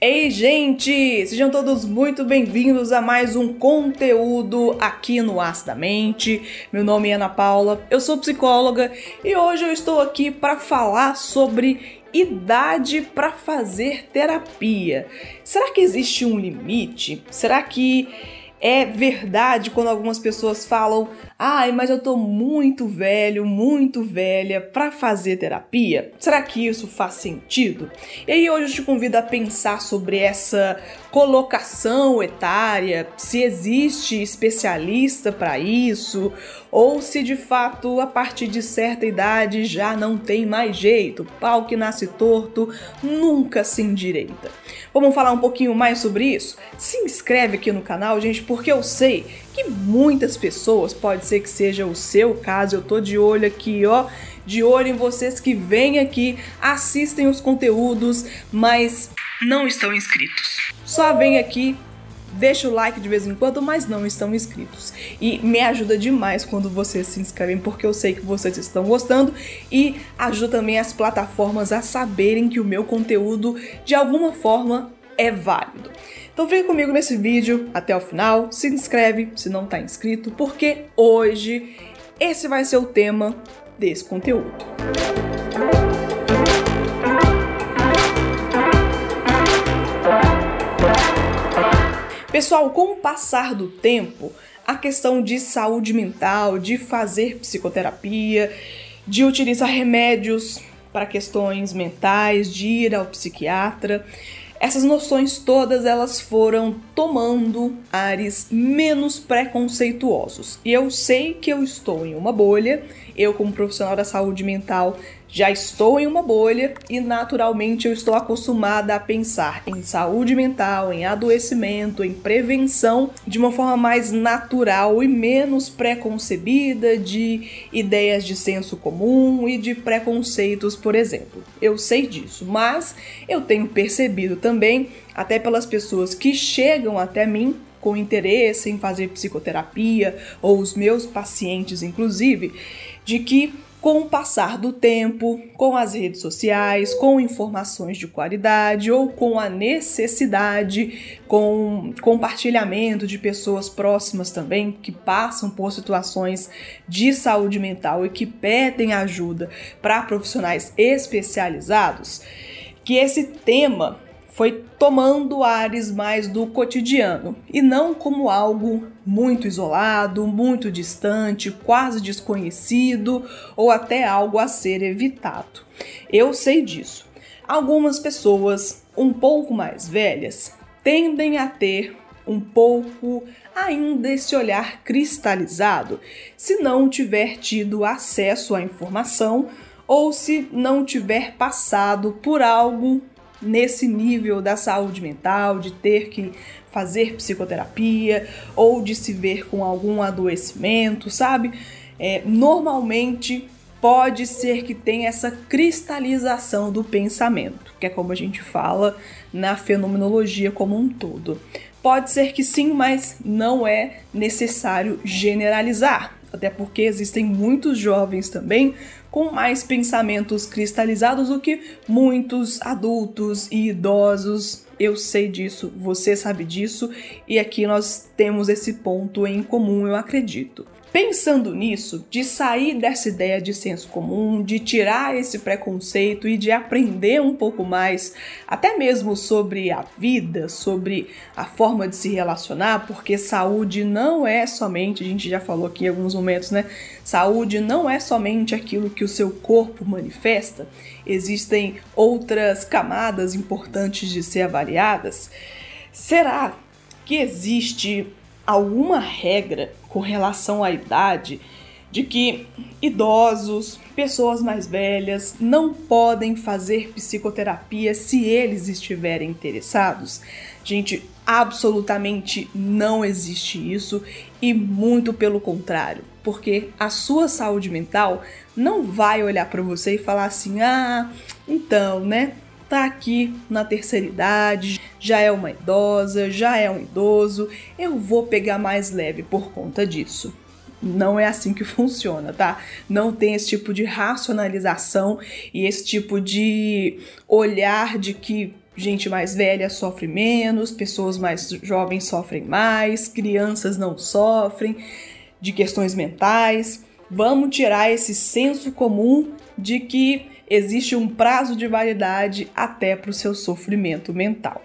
Ei, gente! Sejam todos muito bem-vindos a mais um conteúdo aqui no As da Mente. Meu nome é Ana Paula, eu sou psicóloga e hoje eu estou aqui para falar sobre idade para fazer terapia. Será que existe um limite? Será que é verdade quando algumas pessoas falam: "Ai, mas eu tô muito velho, muito velha para fazer terapia". Será que isso faz sentido? E aí hoje eu te convido a pensar sobre essa colocação etária, se existe especialista para isso, ou se de fato a partir de certa idade já não tem mais jeito, pau que nasce torto nunca se endireita. Vamos falar um pouquinho mais sobre isso? Se inscreve aqui no canal, gente, porque eu sei que muitas pessoas, pode ser que seja o seu caso, eu tô de olho aqui, ó, de olho em vocês que vêm aqui, assistem os conteúdos, mas não estão inscritos. Só vem aqui, deixa o like de vez em quando, mas não estão inscritos. E me ajuda demais quando vocês se inscrevem, porque eu sei que vocês estão gostando e ajuda também as plataformas a saberem que o meu conteúdo de alguma forma é válido. Então vem comigo nesse vídeo até o final, se inscreve se não está inscrito, porque hoje esse vai ser o tema desse conteúdo. Pessoal, com o passar do tempo, a questão de saúde mental, de fazer psicoterapia, de utilizar remédios para questões mentais, de ir ao psiquiatra, essas noções todas elas foram tomando ares menos preconceituosos. E eu sei que eu estou em uma bolha, eu como profissional da saúde mental já estou em uma bolha e naturalmente eu estou acostumada a pensar em saúde mental, em adoecimento, em prevenção de uma forma mais natural e menos preconcebida de ideias de senso comum e de preconceitos, por exemplo. Eu sei disso, mas eu tenho percebido também, até pelas pessoas que chegam até mim com interesse em fazer psicoterapia ou os meus pacientes inclusive, de que com o passar do tempo, com as redes sociais, com informações de qualidade ou com a necessidade, com compartilhamento de pessoas próximas também que passam por situações de saúde mental e que pedem ajuda para profissionais especializados, que esse tema foi tomando ares mais do cotidiano e não como algo muito isolado, muito distante, quase desconhecido ou até algo a ser evitado. Eu sei disso. Algumas pessoas um pouco mais velhas tendem a ter um pouco ainda esse olhar cristalizado se não tiver tido acesso à informação ou se não tiver passado por algo nesse nível da saúde mental, de ter que fazer psicoterapia ou de se ver com algum adoecimento, sabe? É, normalmente pode ser que tenha essa cristalização do pensamento, que é como a gente fala na fenomenologia como um todo. Pode ser que sim, mas não é necessário generalizar, até porque existem muitos jovens também com mais pensamentos cristalizados do que muitos adultos e idosos. Eu sei disso, você sabe disso, e aqui nós temos esse ponto em comum, eu acredito. Pensando nisso, de sair dessa ideia de senso comum, de tirar esse preconceito e de aprender um pouco mais, até mesmo sobre a vida, sobre a forma de se relacionar, porque saúde não é somente, a gente já falou aqui em alguns momentos, né? Saúde não é somente aquilo que o seu corpo manifesta, existem outras camadas importantes de ser avaliadas. Será que existe alguma regra com relação à idade de que idosos, pessoas mais velhas não podem fazer psicoterapia se eles estiverem interessados. Gente, absolutamente não existe isso e muito pelo contrário, porque a sua saúde mental não vai olhar para você e falar assim: "Ah, então, né? tá aqui na terceira idade, já é uma idosa, já é um idoso, eu vou pegar mais leve por conta disso. Não é assim que funciona, tá? Não tem esse tipo de racionalização e esse tipo de olhar de que gente mais velha sofre menos, pessoas mais jovens sofrem mais, crianças não sofrem de questões mentais. Vamos tirar esse senso comum de que existe um prazo de validade até para o seu sofrimento mental.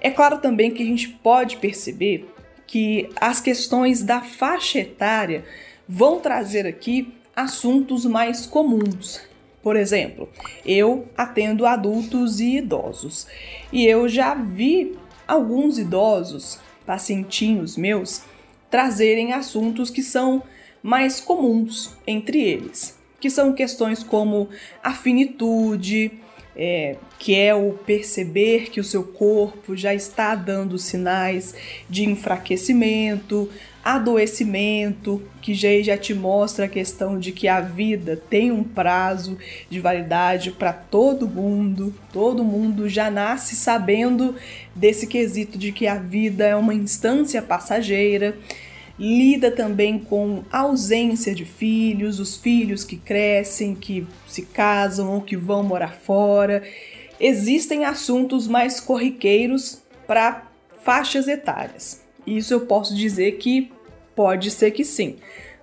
É claro também que a gente pode perceber que as questões da faixa etária vão trazer aqui assuntos mais comuns. Por exemplo, eu atendo adultos e idosos. E eu já vi alguns idosos, pacientinhos meus, trazerem assuntos que são mais comuns entre eles, que são questões como a finitude, é, que é o perceber que o seu corpo já está dando sinais de enfraquecimento, adoecimento, que já, já te mostra a questão de que a vida tem um prazo de validade para todo mundo, todo mundo já nasce sabendo desse quesito de que a vida é uma instância passageira lida também com ausência de filhos, os filhos que crescem, que se casam ou que vão morar fora. Existem assuntos mais corriqueiros para faixas etárias. Isso eu posso dizer que pode ser que sim,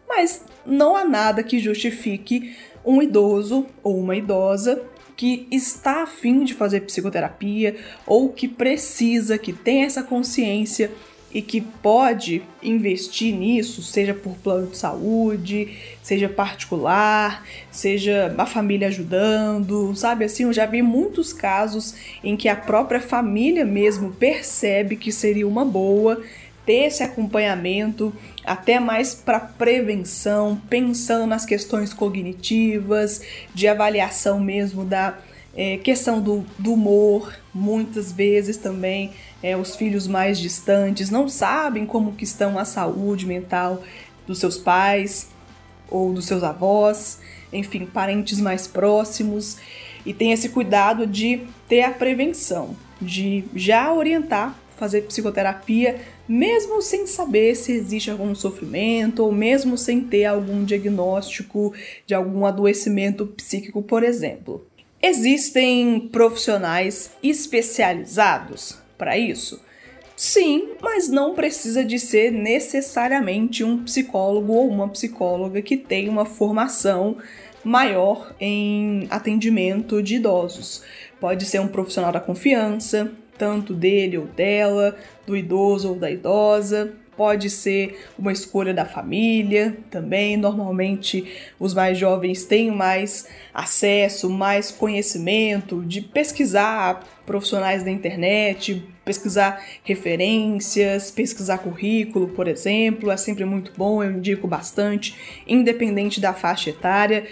mas não há nada que justifique um idoso ou uma idosa que está afim de fazer psicoterapia ou que precisa, que tem essa consciência e que pode investir nisso, seja por plano de saúde, seja particular, seja a família ajudando, sabe assim? Eu já vi muitos casos em que a própria família mesmo percebe que seria uma boa ter esse acompanhamento até mais para prevenção, pensando nas questões cognitivas, de avaliação mesmo da é, questão do, do humor, muitas vezes também é, os filhos mais distantes não sabem como que estão a saúde mental dos seus pais ou dos seus avós, enfim, parentes mais próximos, e tem esse cuidado de ter a prevenção, de já orientar, fazer psicoterapia, mesmo sem saber se existe algum sofrimento ou mesmo sem ter algum diagnóstico de algum adoecimento psíquico, por exemplo. Existem profissionais especializados para isso? Sim, mas não precisa de ser necessariamente um psicólogo ou uma psicóloga que tem uma formação maior em atendimento de idosos. Pode ser um profissional da confiança, tanto dele ou dela, do idoso ou da idosa, pode ser uma escolha da família também. Normalmente, os mais jovens têm mais acesso, mais conhecimento de pesquisar profissionais da internet, pesquisar referências, pesquisar currículo, por exemplo. É sempre muito bom, eu indico bastante, independente da faixa etária.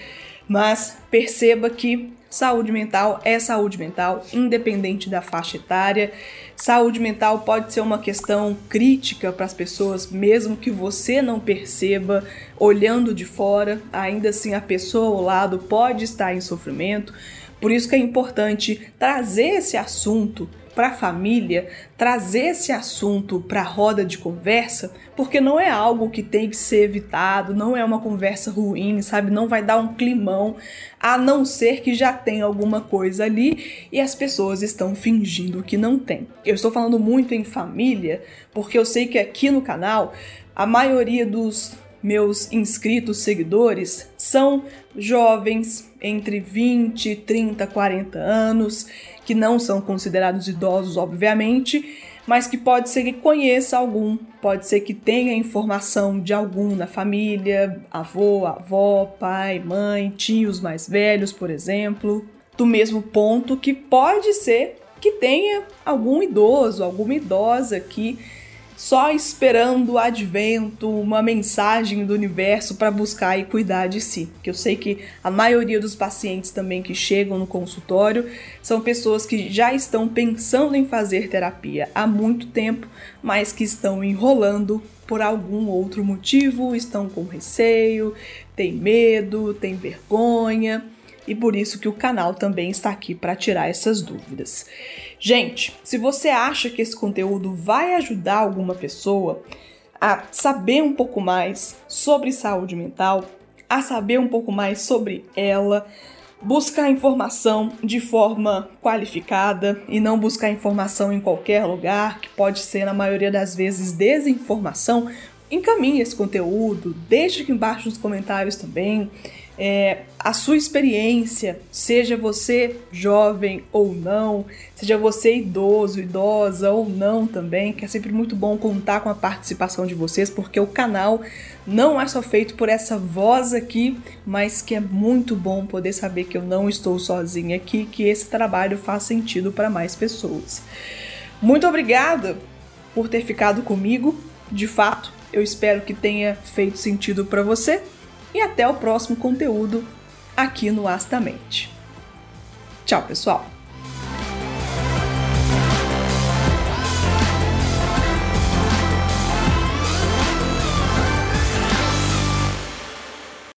Mas perceba que saúde mental é saúde mental, independente da faixa etária. Saúde mental pode ser uma questão crítica para as pessoas, mesmo que você não perceba olhando de fora, ainda assim a pessoa ao lado pode estar em sofrimento. Por isso que é importante trazer esse assunto para a família trazer esse assunto para a roda de conversa, porque não é algo que tem que ser evitado, não é uma conversa ruim, sabe? Não vai dar um climão, a não ser que já tem alguma coisa ali e as pessoas estão fingindo que não tem. Eu estou falando muito em família, porque eu sei que aqui no canal a maioria dos meus inscritos, seguidores, são jovens entre 20, 30, 40 anos, que não são considerados idosos, obviamente, mas que pode ser que conheça algum, pode ser que tenha informação de algum na família, avô, avó, pai, mãe, tios mais velhos, por exemplo, do mesmo ponto que pode ser que tenha algum idoso, alguma idosa que só esperando o advento, uma mensagem do universo para buscar e cuidar de si. Que eu sei que a maioria dos pacientes também que chegam no consultório são pessoas que já estão pensando em fazer terapia há muito tempo, mas que estão enrolando por algum outro motivo, estão com receio, têm medo, têm vergonha e por isso que o canal também está aqui para tirar essas dúvidas. Gente, se você acha que esse conteúdo vai ajudar alguma pessoa a saber um pouco mais sobre saúde mental, a saber um pouco mais sobre ela, buscar informação de forma qualificada e não buscar informação em qualquer lugar, que pode ser na maioria das vezes desinformação. Encaminhe esse conteúdo, deixe aqui embaixo nos comentários também é, a sua experiência, seja você jovem ou não, seja você idoso, idosa ou não também, que é sempre muito bom contar com a participação de vocês, porque o canal não é só feito por essa voz aqui, mas que é muito bom poder saber que eu não estou sozinha aqui, que esse trabalho faz sentido para mais pessoas. Muito obrigada por ter ficado comigo, de fato, eu espero que tenha feito sentido para você e até o próximo conteúdo aqui no Astamente. Tchau, pessoal!